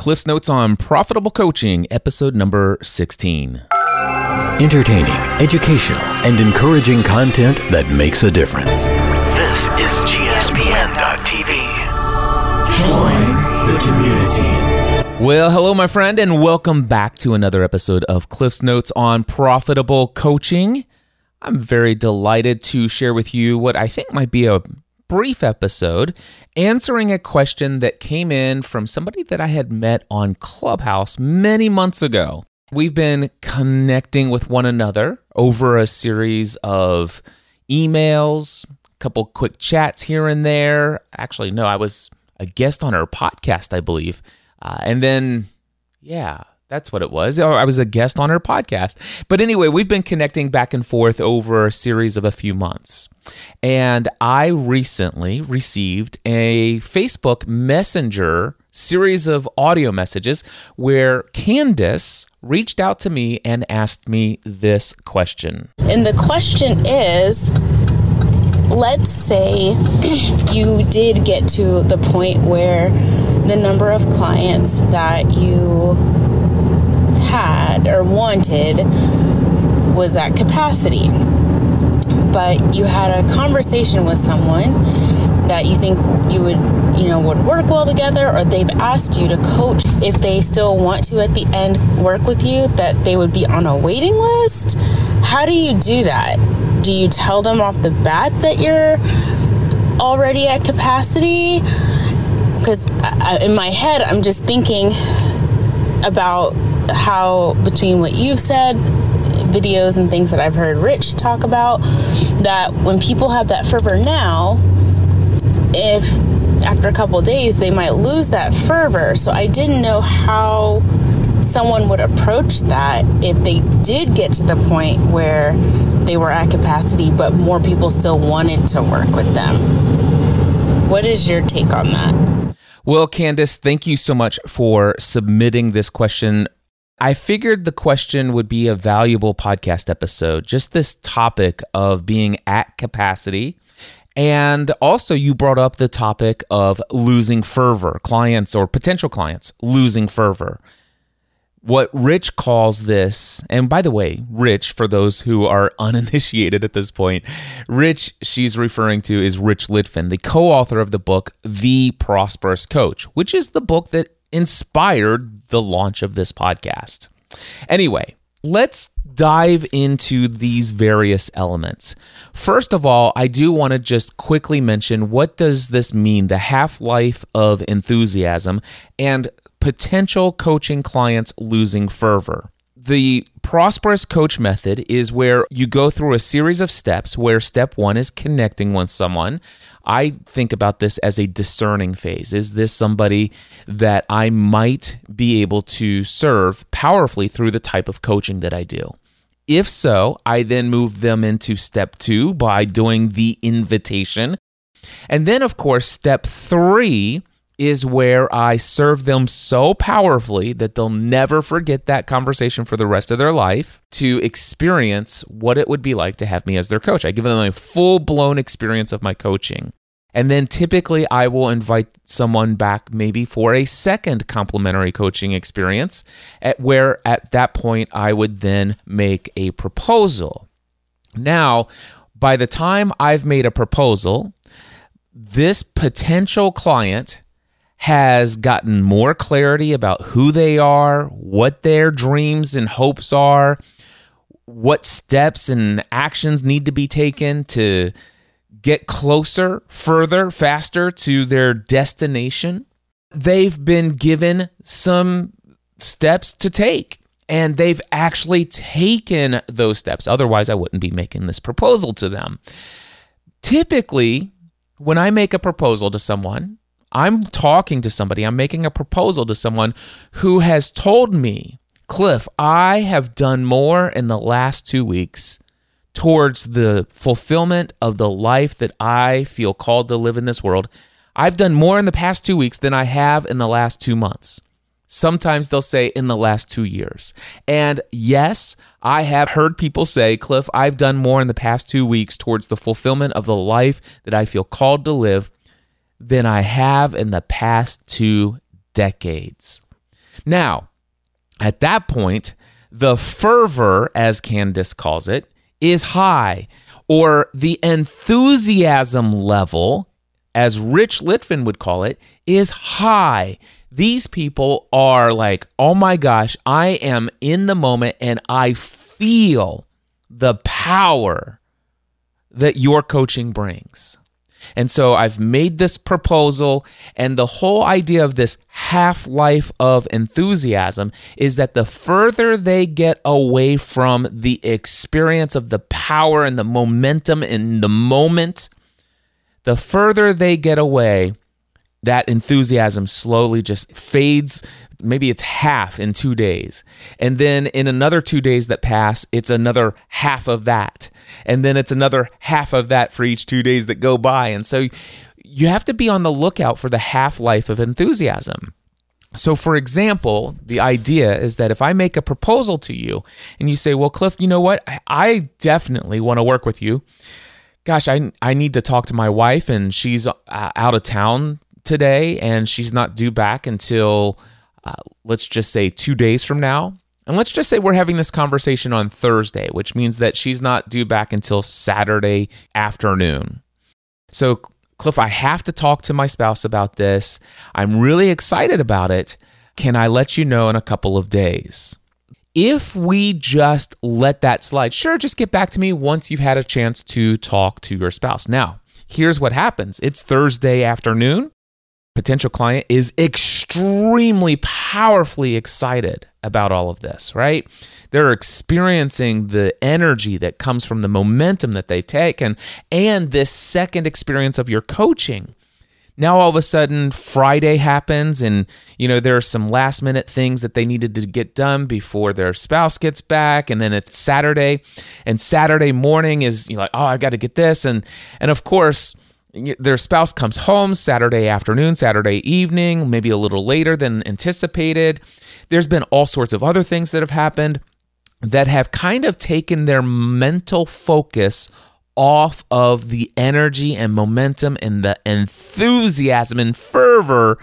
Cliff's Notes on Profitable Coaching, episode number 16. Entertaining, educational, and encouraging content that makes a difference. This is GSPN.TV. Join the community. Well, hello, my friend, and welcome back to another episode of Cliff's Notes on Profitable Coaching. I'm very delighted to share with you what I think might be a brief episode answering a question that came in from somebody that I had met on Clubhouse many months ago. We've been connecting with one another over a series of emails, a couple quick chats here and there. Actually, no, I was a guest on her podcast, I believe. Uh, and then, yeah, that's what it was. I was a guest on her podcast. But anyway, we've been connecting back and forth over a series of a few months. And I recently received a Facebook Messenger series of audio messages where Candace reached out to me and asked me this question. And the question is let's say you did get to the point where the number of clients that you had or wanted was at capacity. But you had a conversation with someone that you think you would, you know, would work well together, or they've asked you to coach if they still want to at the end work with you, that they would be on a waiting list. How do you do that? Do you tell them off the bat that you're already at capacity? Because in my head, I'm just thinking about how between what you've said videos and things that I've heard Rich talk about that when people have that fervor now if after a couple days they might lose that fervor. So I didn't know how someone would approach that if they did get to the point where they were at capacity but more people still wanted to work with them. What is your take on that? Well, Candace, thank you so much for submitting this question I figured the question would be a valuable podcast episode, just this topic of being at capacity. And also, you brought up the topic of losing fervor, clients or potential clients losing fervor. What Rich calls this, and by the way, Rich, for those who are uninitiated at this point, Rich, she's referring to is Rich Litvin, the co author of the book, The Prosperous Coach, which is the book that inspired the launch of this podcast. Anyway, let's dive into these various elements. First of all, I do want to just quickly mention what does this mean, the half-life of enthusiasm and potential coaching clients losing fervor. The prosperous coach method is where you go through a series of steps where step 1 is connecting with someone. I think about this as a discerning phase. Is this somebody that I might be able to serve powerfully through the type of coaching that I do? If so, I then move them into step two by doing the invitation. And then, of course, step three is where I serve them so powerfully that they'll never forget that conversation for the rest of their life to experience what it would be like to have me as their coach. I give them a full blown experience of my coaching. And then typically I will invite someone back maybe for a second complimentary coaching experience at where at that point I would then make a proposal. Now, by the time I've made a proposal, this potential client has gotten more clarity about who they are, what their dreams and hopes are, what steps and actions need to be taken to get closer, further, faster to their destination. They've been given some steps to take and they've actually taken those steps. Otherwise, I wouldn't be making this proposal to them. Typically, when I make a proposal to someone, I'm talking to somebody, I'm making a proposal to someone who has told me, Cliff, I have done more in the last two weeks towards the fulfillment of the life that I feel called to live in this world. I've done more in the past two weeks than I have in the last two months. Sometimes they'll say in the last two years. And yes, I have heard people say, Cliff, I've done more in the past two weeks towards the fulfillment of the life that I feel called to live than I have in the past two decades. Now, at that point, the fervor, as Candace calls it, is high, or the enthusiasm level, as Rich Litvin would call it, is high. These people are like, oh my gosh, I am in the moment and I feel the power that your coaching brings. And so I've made this proposal, and the whole idea of this half life of enthusiasm is that the further they get away from the experience of the power and the momentum in the moment, the further they get away, that enthusiasm slowly just fades. Maybe it's half in two days. And then in another two days that pass, it's another half of that. And then it's another half of that for each two days that go by. And so you have to be on the lookout for the half life of enthusiasm. So, for example, the idea is that if I make a proposal to you and you say, Well, Cliff, you know what? I definitely want to work with you. Gosh, I, I need to talk to my wife and she's uh, out of town today and she's not due back until uh, let's just say two days from now. And let's just say we're having this conversation on Thursday, which means that she's not due back until Saturday afternoon. So, Cliff, I have to talk to my spouse about this. I'm really excited about it. Can I let you know in a couple of days? If we just let that slide, sure, just get back to me once you've had a chance to talk to your spouse. Now, here's what happens it's Thursday afternoon potential client is extremely powerfully excited about all of this, right? They're experiencing the energy that comes from the momentum that they take and and this second experience of your coaching. Now all of a sudden Friday happens and you know there are some last minute things that they needed to get done before their spouse gets back and then it's Saturday and Saturday morning is you know, like oh I got to get this and and of course their spouse comes home Saturday afternoon, Saturday evening, maybe a little later than anticipated. There's been all sorts of other things that have happened that have kind of taken their mental focus off of the energy and momentum and the enthusiasm and fervor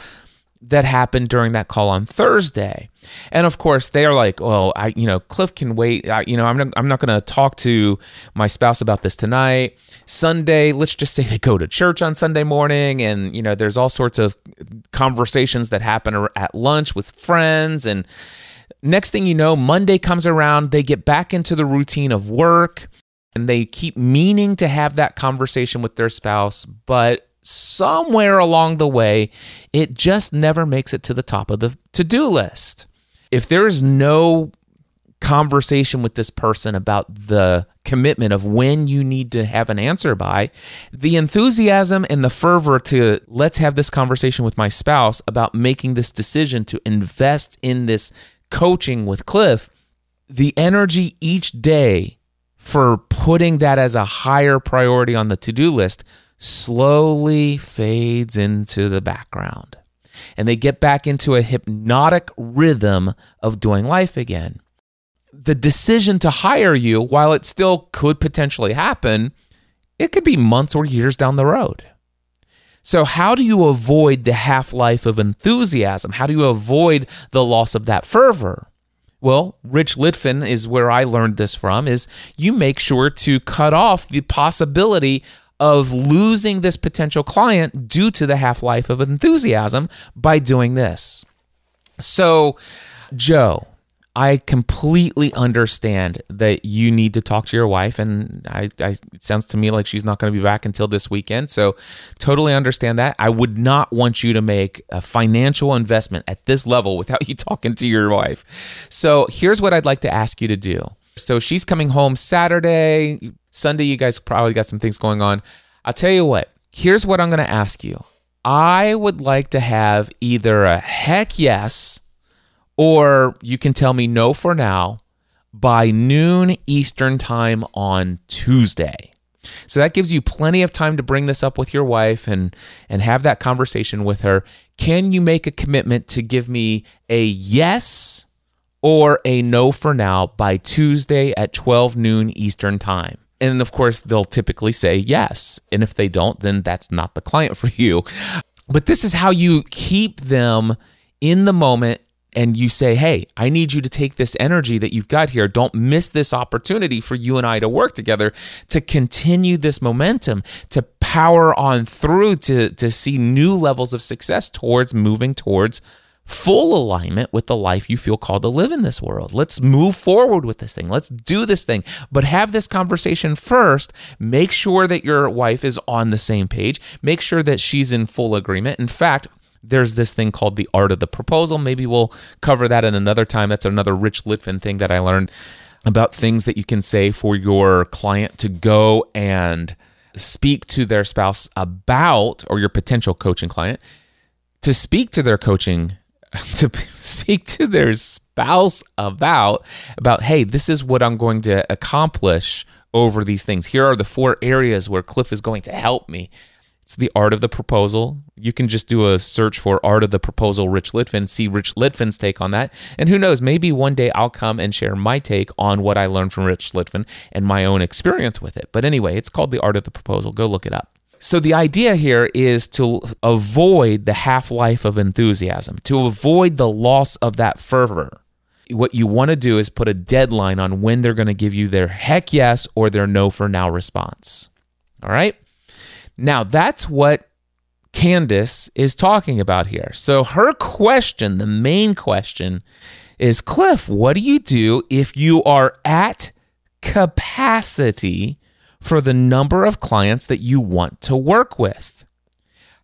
that happened during that call on Thursday. And of course, they are like, "Well, I, you know, Cliff can wait. I, you know, I'm not, I'm not going to talk to my spouse about this tonight. Sunday, let's just say they go to church on Sunday morning, and you know, there's all sorts of conversations that happen at lunch with friends, and next thing you know, Monday comes around, they get back into the routine of work." And they keep meaning to have that conversation with their spouse, but somewhere along the way, it just never makes it to the top of the to do list. If there's no conversation with this person about the commitment of when you need to have an answer by, the enthusiasm and the fervor to let's have this conversation with my spouse about making this decision to invest in this coaching with Cliff, the energy each day for putting that as a higher priority on the to do list slowly fades into the background. And they get back into a hypnotic rhythm of doing life again. The decision to hire you, while it still could potentially happen, it could be months or years down the road. So, how do you avoid the half life of enthusiasm? How do you avoid the loss of that fervor? Well, Rich Litvin is where I learned this from is you make sure to cut off the possibility of losing this potential client due to the half life of enthusiasm by doing this. So, Joe, I completely understand that you need to talk to your wife, and I, I, it sounds to me like she's not going to be back until this weekend. So, totally understand that. I would not want you to make a financial investment at this level without you talking to your wife. So, here's what I'd like to ask you to do. So, she's coming home Saturday. Sunday, you guys probably got some things going on. I'll tell you what, here's what I'm going to ask you. I would like to have either a heck yes or you can tell me no for now by noon Eastern time on Tuesday. So that gives you plenty of time to bring this up with your wife and and have that conversation with her. Can you make a commitment to give me a yes or a no for now by Tuesday at 12 noon Eastern time? And of course, they'll typically say yes. And if they don't, then that's not the client for you. But this is how you keep them in the moment and you say, Hey, I need you to take this energy that you've got here. Don't miss this opportunity for you and I to work together to continue this momentum, to power on through to, to see new levels of success towards moving towards full alignment with the life you feel called to live in this world. Let's move forward with this thing. Let's do this thing. But have this conversation first. Make sure that your wife is on the same page. Make sure that she's in full agreement. In fact, there's this thing called the art of the proposal. Maybe we'll cover that in another time. That's another Rich Litvin thing that I learned about things that you can say for your client to go and speak to their spouse about, or your potential coaching client, to speak to their coaching to speak to their spouse about about hey this is what i'm going to accomplish over these things. Here are the four areas where cliff is going to help me. It's the art of the proposal. You can just do a search for art of the proposal rich litvin see rich litvin's take on that. And who knows maybe one day i'll come and share my take on what i learned from rich litvin and my own experience with it. But anyway it's called the art of the proposal. Go look it up so the idea here is to avoid the half life of enthusiasm, to avoid the loss of that fervor. What you want to do is put a deadline on when they're going to give you their heck yes or their no for now response. All right? Now, that's what Candace is talking about here. So her question, the main question is Cliff, what do you do if you are at capacity for the number of clients that you want to work with.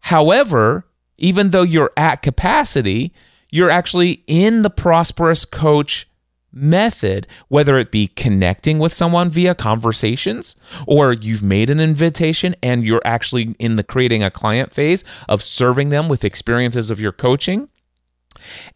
However, even though you're at capacity, you're actually in the prosperous coach method, whether it be connecting with someone via conversations or you've made an invitation and you're actually in the creating a client phase of serving them with experiences of your coaching.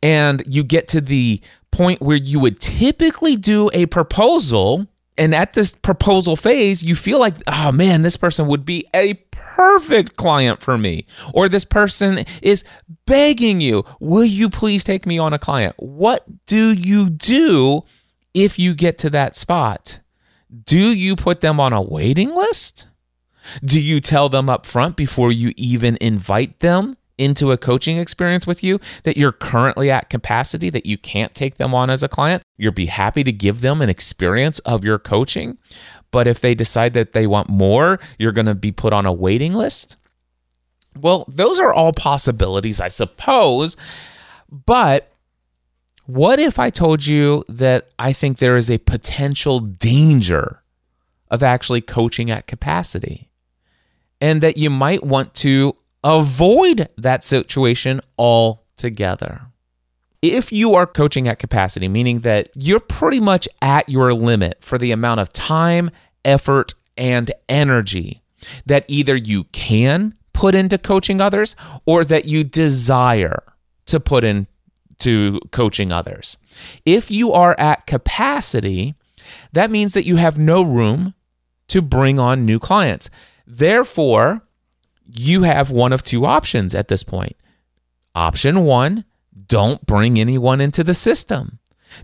And you get to the point where you would typically do a proposal and at this proposal phase, you feel like, oh man, this person would be a perfect client for me. Or this person is begging you, will you please take me on a client? What do you do if you get to that spot? Do you put them on a waiting list? Do you tell them up front before you even invite them into a coaching experience with you that you're currently at capacity that you can't take them on as a client, you'll be happy to give them an experience of your coaching. But if they decide that they want more, you're going to be put on a waiting list. Well, those are all possibilities, I suppose. But what if I told you that I think there is a potential danger of actually coaching at capacity? And that you might want to avoid that situation altogether. If you are coaching at capacity, meaning that you're pretty much at your limit for the amount of time, effort, and energy that either you can put into coaching others or that you desire to put into coaching others. If you are at capacity, that means that you have no room to bring on new clients. Therefore, you have one of two options at this point. Option one, don't bring anyone into the system.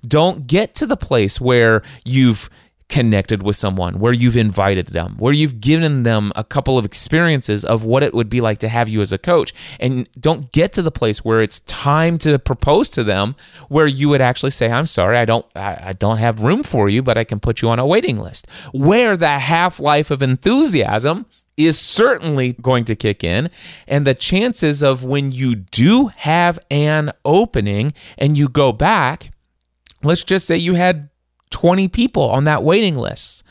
Don't get to the place where you've connected with someone, where you've invited them, where you've given them a couple of experiences of what it would be like to have you as a coach. And don't get to the place where it's time to propose to them where you would actually say, I'm sorry, I don't I, don't have room for you, but I can put you on a waiting list. Where the half-life of enthusiasm is certainly going to kick in. And the chances of when you do have an opening and you go back, let's just say you had 20 people on that waiting list.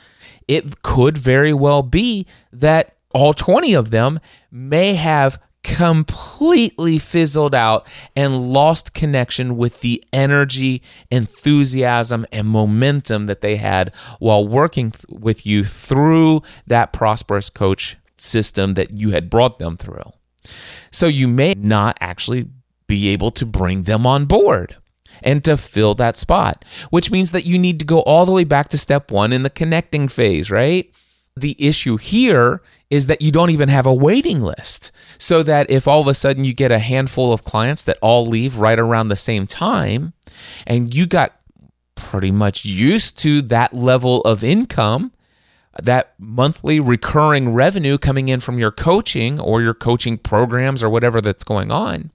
It could very well be that all 20 of them may have completely fizzled out and lost connection with the energy, enthusiasm, and momentum that they had while working th- with you through that prosperous coach system that you had brought them through. So you may not actually be able to bring them on board and to fill that spot, which means that you need to go all the way back to step one in the connecting phase, right? The issue here is that you don't even have a waiting list. So that if all of a sudden you get a handful of clients that all leave right around the same time, and you got pretty much used to that level of income, that monthly recurring revenue coming in from your coaching or your coaching programs or whatever that's going on,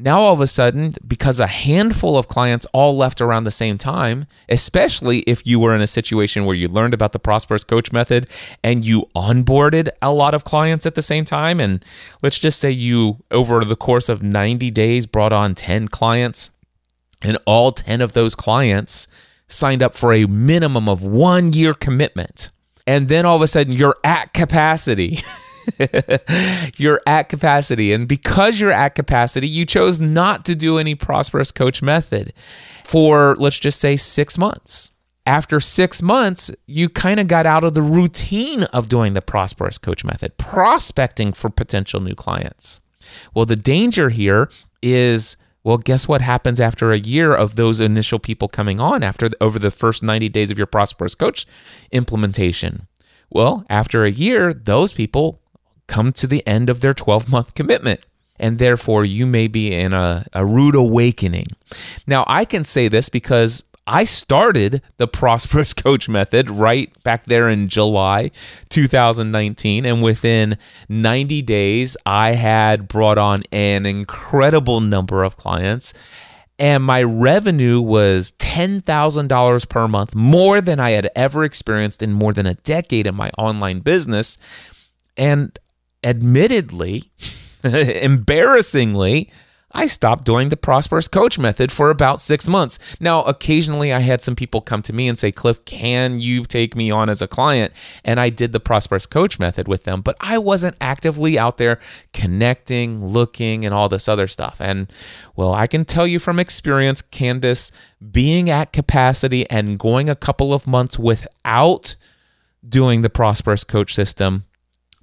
Now, all of a sudden, because a handful of clients all left around the same time, especially if you were in a situation where you learned about the Prosperous Coach method and you onboarded a lot of clients at the same time, and let's just say you, over the course of 90 days, brought on 10 clients, and all 10 of those clients signed up for a minimum of one year commitment. And then all of a sudden, you're at capacity. you're at capacity. And because you're at capacity, you chose not to do any prosperous coach method for, let's just say, six months. After six months, you kind of got out of the routine of doing the prosperous coach method, prospecting for potential new clients. Well, the danger here is well, guess what happens after a year of those initial people coming on after over the first 90 days of your prosperous coach implementation? Well, after a year, those people come to the end of their 12 month commitment. And therefore, you may be in a, a rude awakening. Now, I can say this because I started the Prosperous Coach Method right back there in July 2019. And within 90 days, I had brought on an incredible number of clients. And my revenue was $10,000 per month, more than I had ever experienced in more than a decade in my online business. And admittedly, embarrassingly, I stopped doing the Prosperous Coach method for about six months. Now, occasionally I had some people come to me and say, Cliff, can you take me on as a client? And I did the Prosperous Coach method with them, but I wasn't actively out there connecting, looking, and all this other stuff. And well, I can tell you from experience, Candace, being at capacity and going a couple of months without doing the Prosperous Coach system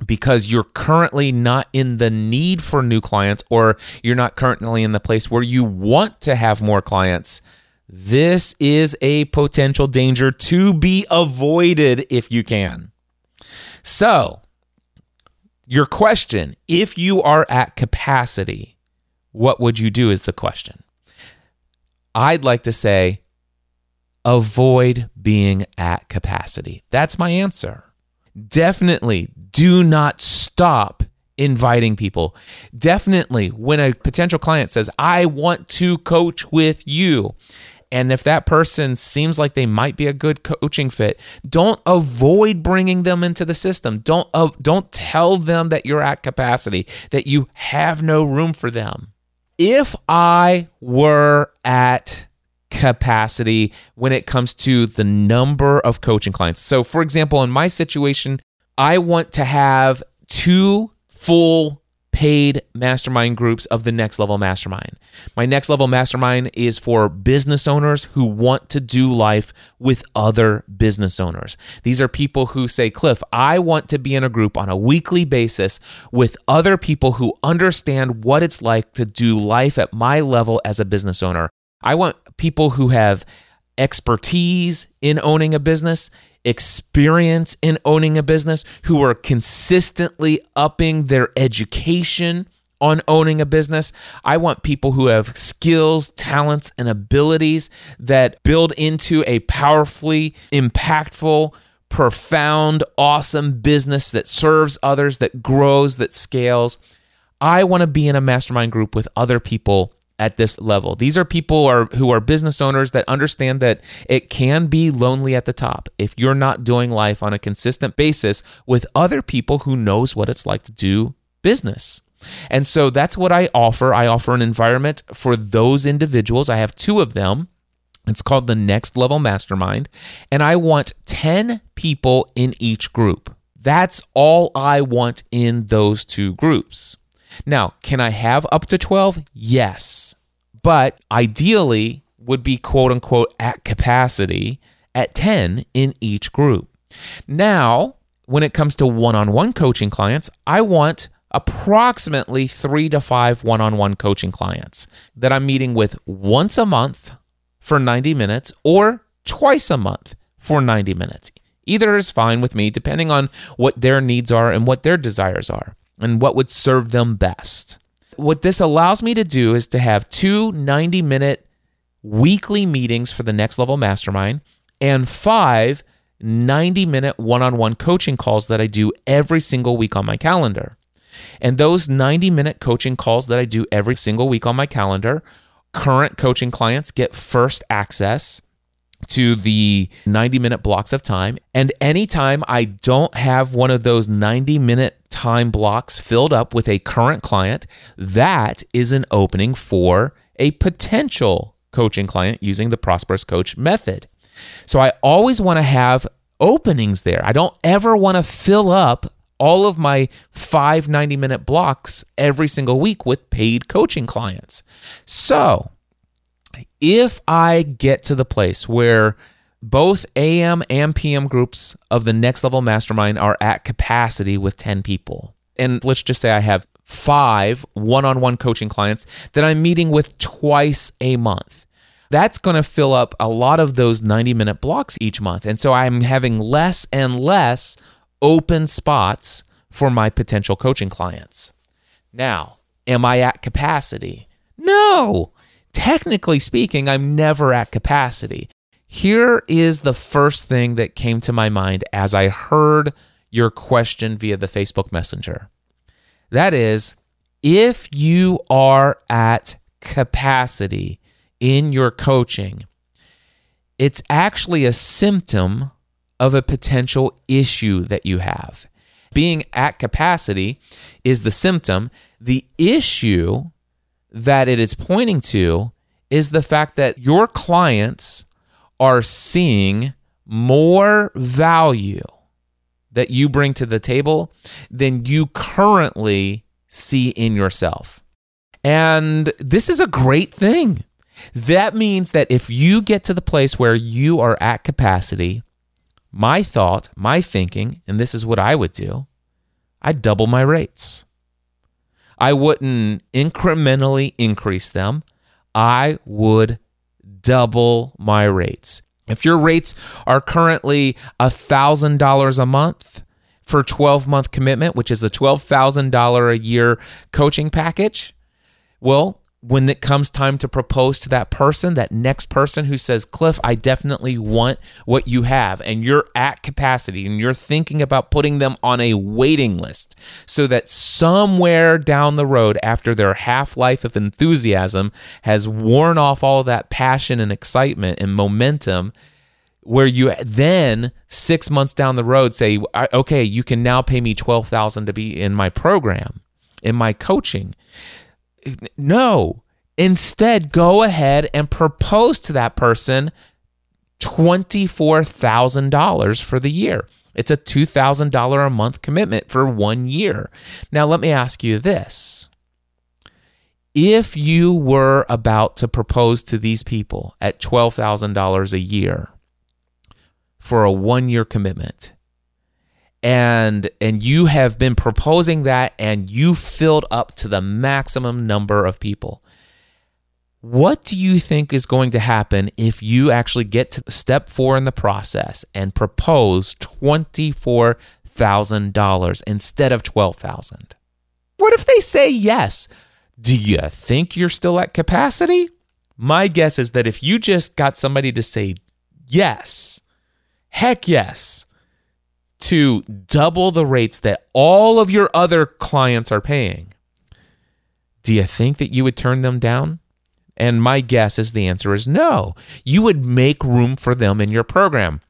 because you're currently not in the need for new clients or you're not currently in the place where you want to have more clients, this is a potential danger to be avoided if you can. So, your question if you are at capacity, what would you do? Is the question. I'd like to say, avoid being at capacity. That's my answer definitely do not stop inviting people. Definitely, when a potential client says, I want to coach with you, and if that person seems like they might be a good coaching fit, don't avoid bringing them into the system. Don't uh, don't tell them that you're at capacity, that you have no room for them. If I were at capacity when it comes to the number of coaching clients. So, for example, in my situation, I want to have two full paid mastermind groups of the next level mastermind. My next level mastermind is for business owners who want to do life with other business owners. These are people who say, Cliff, I want to be in a group on a weekly basis with other people who understand what it's like to do life at my level as a business owner. I want people who have expertise in owning a business, experience in owning a business, who are consistently upping their education on owning a business. I want people who have skills, talents, and abilities that build into a powerfully impactful, profound, awesome business that serves others, that grows, that scales. I want to be in a mastermind group with other people at this level. These are people are, who are business owners that understand that it can be lonely at the top if you're not doing life on a consistent basis with other people who knows what it's like to do business. And so that's what I offer. I offer an environment for those individuals. I have two of them. It's called the Next Level Mastermind, and I want 10 people in each group. That's all I want in those two groups. Now, can I have up to 12? Yes. But ideally would be quote unquote at capacity at 10 in each group. Now, when it comes to one on one coaching clients, I want approximately three to five one on one coaching clients that I'm meeting with once a month for 90 minutes or twice a month for 90 minutes. Either is fine with me, depending on what their needs are and what their desires are and what would serve them best. What this allows me to do is to have two 90 minute weekly meetings for the next level mastermind and five 90 minute one on one coaching calls that I do every single week on my calendar. And those 90 minute coaching calls that I do every single week on my calendar, current coaching clients get first access to the 90 minute blocks of time. And anytime I don't have one of those 90 minute time blocks filled up with a current client, that is an opening for a potential coaching client using the Prosperous Coach method. So I always want to have openings there. I don't ever want to fill up all of my five 90 minute blocks every single week with paid coaching clients. So if I get to the place where both AM and PM groups of the next level mastermind are at capacity with 10 people, and let's just say I have five one on one coaching clients that I'm meeting with twice a month. That's going to fill up a lot of those 90 minute blocks each month. And so I'm having less and less open spots for my potential coaching clients. Now, am I at capacity? No technically speaking, I'm never at capacity. Here is the first thing that came to my mind as I heard your question via the Facebook Messenger. That is, if you are at capacity in your coaching, it's actually a symptom of a potential issue that you have. Being at capacity is the symptom. The issue that it is pointing to is the fact that your clients are seeing more value that you bring to the table than you currently see in yourself. And this is a great thing. That means that if you get to the place where you are at capacity, my thought, my thinking, and this is what I would do, I'd double my rates. I wouldn't incrementally increase them. I would double my rates. If your rates are currently $1,000 a month for 12 month commitment, which is a $12,000 a year coaching package, well, when it comes time to propose to that person, that next person who says, Cliff, I definitely want what you have, and you're at capacity and you're thinking about putting them on a waiting list so that somewhere down the road, after their half life of enthusiasm has worn off all that passion and excitement and momentum, where you then six months down the road say, okay, you can now pay me 12000 to be in my program, in my coaching no. Instead, go ahead and propose to that person $24,000 for the year. It's a $2,000 a month commitment for one year. Now, let me ask you this. If you were about to propose to these people at $12,000 a year for a one year commitment, and and you have been proposing that and you filled up to the maximum number of people. What do you think is going to happen if you actually get to step 4 in the process and propose $24,000 instead of 12,000 what if they say yes? Do you think you're still at capacity? My guess is that if you just got somebody to say yes heck yes to double the rates that all of your other clients are paying, do you think that you would turn them down? And my guess is the answer is no. You would make room for them in your program.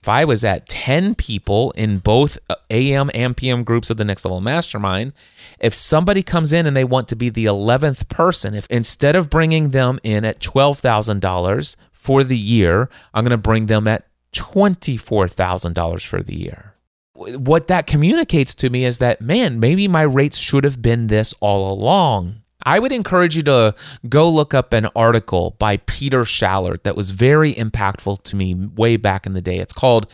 If I was at 10 people in both uh, AM and PM groups of the Next Level Mastermind, if somebody comes in and they want to be the 11th person, if instead of bringing them in at $12,000 for the year, I'm going to bring them at $24,000 for the year what that communicates to me is that, man, maybe my rates should have been this all along. I would encourage you to go look up an article by Peter Shallard that was very impactful to me way back in the day. It's called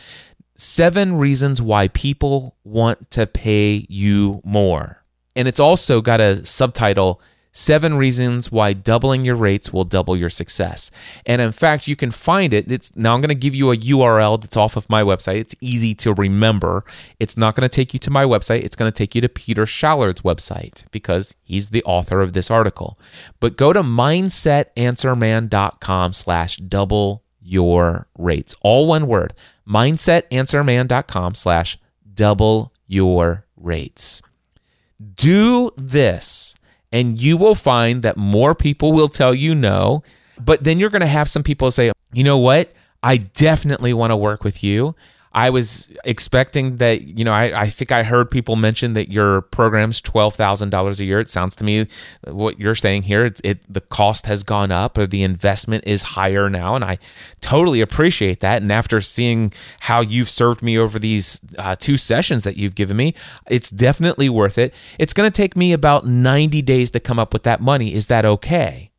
Seven Reasons Why People Want to Pay You More. And it's also got a subtitle Seven reasons why doubling your rates will double your success. And in fact, you can find it. It's now I'm going to give you a URL that's off of my website. It's easy to remember. It's not going to take you to my website. It's going to take you to Peter Shallard's website because he's the author of this article. But go to mindsetanswerman.com slash double your rates. All one word. Mindsetanswerman.com slash double your rates. Do this, and you will find that more people will tell you no. But then you're going to have some people say, you know what? I definitely want to work with you. I was expecting that, you know, I, I think I heard people mention that your program's $12,000 a year. It sounds to me what you're saying here, it, it, the cost has gone up or the investment is higher now. And I totally appreciate that. And after seeing how you've served me over these uh, two sessions that you've given me, it's definitely worth it. It's going to take me about 90 days to come up with that money. Is that okay?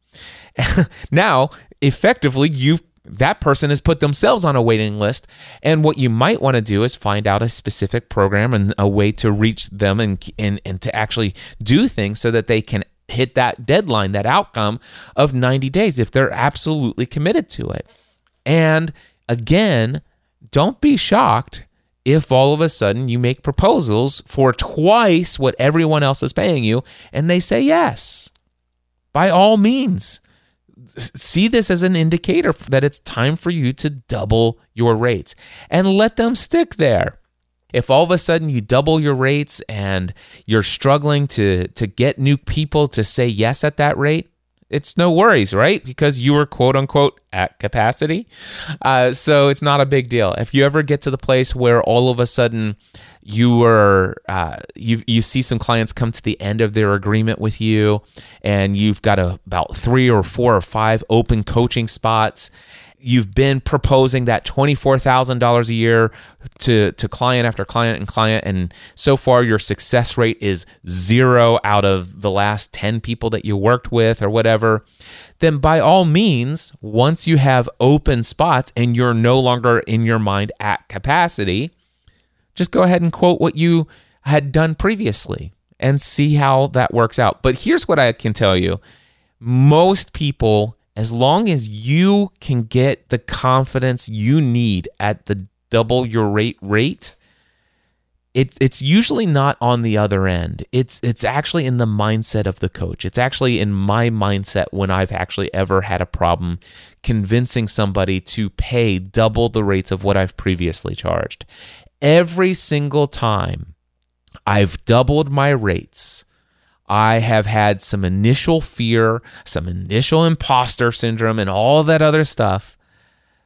now, effectively, you've that person has put themselves on a waiting list. And what you might want to do is find out a specific program and a way to reach them and, and, and to actually do things so that they can hit that deadline, that outcome of 90 days if they're absolutely committed to it. And again, don't be shocked if all of a sudden you make proposals for twice what everyone else is paying you and they say yes. By all means, see this as an indicator that it's time for you to double your rates and let them stick there. If all of a sudden you double your rates and you're struggling to to get new people to say yes at that rate, it's no worries, right? Because you were quote unquote at capacity. Uh, so it's not a big deal. If you ever get to the place where all of a sudden you are uh, you you see some clients come to the end of their agreement with you, and you've got a, about three or four or five open coaching spots. You've been proposing that twenty four thousand dollars a year to to client after client and client, and so far your success rate is zero out of the last ten people that you worked with or whatever. Then by all means, once you have open spots and you're no longer in your mind at capacity just go ahead and quote what you had done previously and see how that works out. But here's what I can tell you most people, as long as you can get the confidence you need at the double your rate rate, it, it's usually not on the other end. It's it's actually in the mindset of the coach. It's actually in my mindset when I've actually ever had a problem convincing somebody to pay double the rates of what I've previously charged every single time I've doubled my rates, I have had some initial fear, some initial imposter syndrome, and all that other stuff.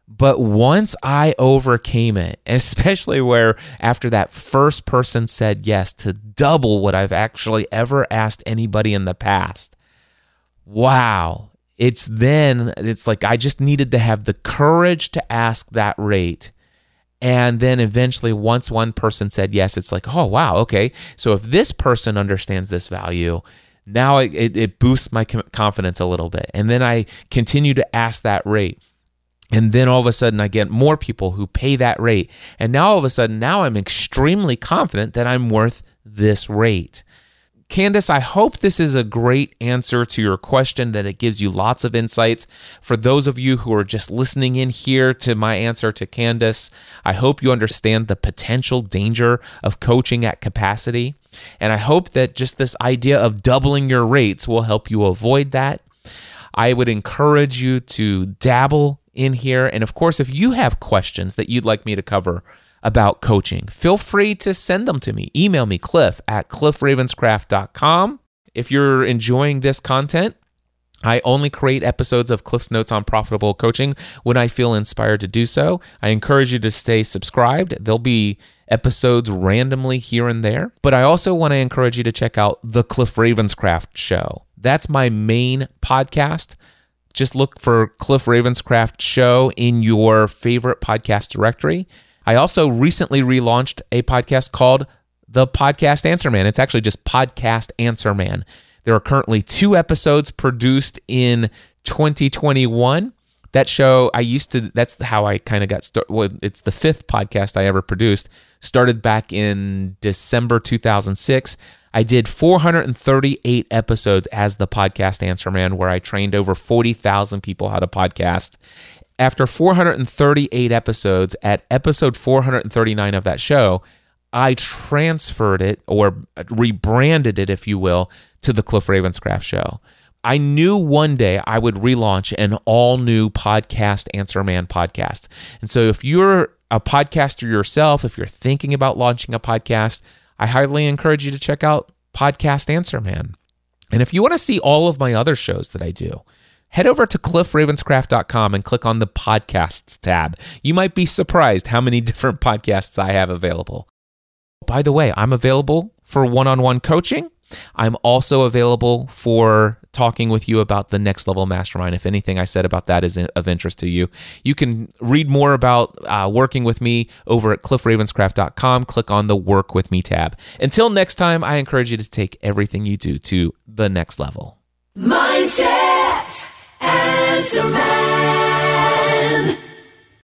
But once I overcame it, especially where after that first person said yes to double what I've actually ever asked anybody in the past, wow, it's then, it's like I just needed to have the courage to ask that rate and then eventually, once one person said yes, it's like, oh, wow, okay. So if this person understands this value, now it, it, it boosts my confidence a little bit. And then I continue to ask that rate. And then all of a sudden, I get more people who pay that rate. And now all of a sudden, now I'm extremely confident that I'm worth this rate. Candace, I hope this is a great answer to your question, that it gives you lots of insights. For those of you who are just listening in here to my answer to Candace, I hope you understand the potential danger of coaching at capacity. And I hope that just this idea of doubling your rates will help you avoid that. I would encourage you to dabble in here. And of course, if you have questions that you'd like me to cover, about coaching, feel free to send them to me. Email me, cliff at cliffravenscraft.com. If you're enjoying this content, I only create episodes of Cliff's Notes on Profitable Coaching when I feel inspired to do so. I encourage you to stay subscribed. There'll be episodes randomly here and there. But I also want to encourage you to check out The Cliff Ravenscraft Show. That's my main podcast. Just look for Cliff Ravenscraft Show in your favorite podcast directory. I also recently relaunched a podcast called The Podcast Answer Man. It's actually just Podcast Answer Man. There are currently two episodes produced in 2021. That show, I used to, that's how I kind of got started. Well, it's the fifth podcast I ever produced. Started back in December 2006. I did 438 episodes as the podcast answer man, where I trained over 40,000 people how to podcast. After 438 episodes, at episode 439 of that show, I transferred it or rebranded it, if you will, to the Cliff Ravenscraft Show. I knew one day I would relaunch an all new podcast, Answer Man podcast. And so if you're a podcaster yourself, if you're thinking about launching a podcast, I highly encourage you to check out Podcast Answer Man. And if you want to see all of my other shows that I do, head over to cliffravenscraft.com and click on the podcasts tab. You might be surprised how many different podcasts I have available. By the way, I'm available for one on one coaching. I'm also available for talking with you about the next level mastermind. If anything I said about that is of interest to you, you can read more about uh, working with me over at cliffravenscraft.com. Click on the Work With Me tab. Until next time, I encourage you to take everything you do to the next level. Mindset Answer Man.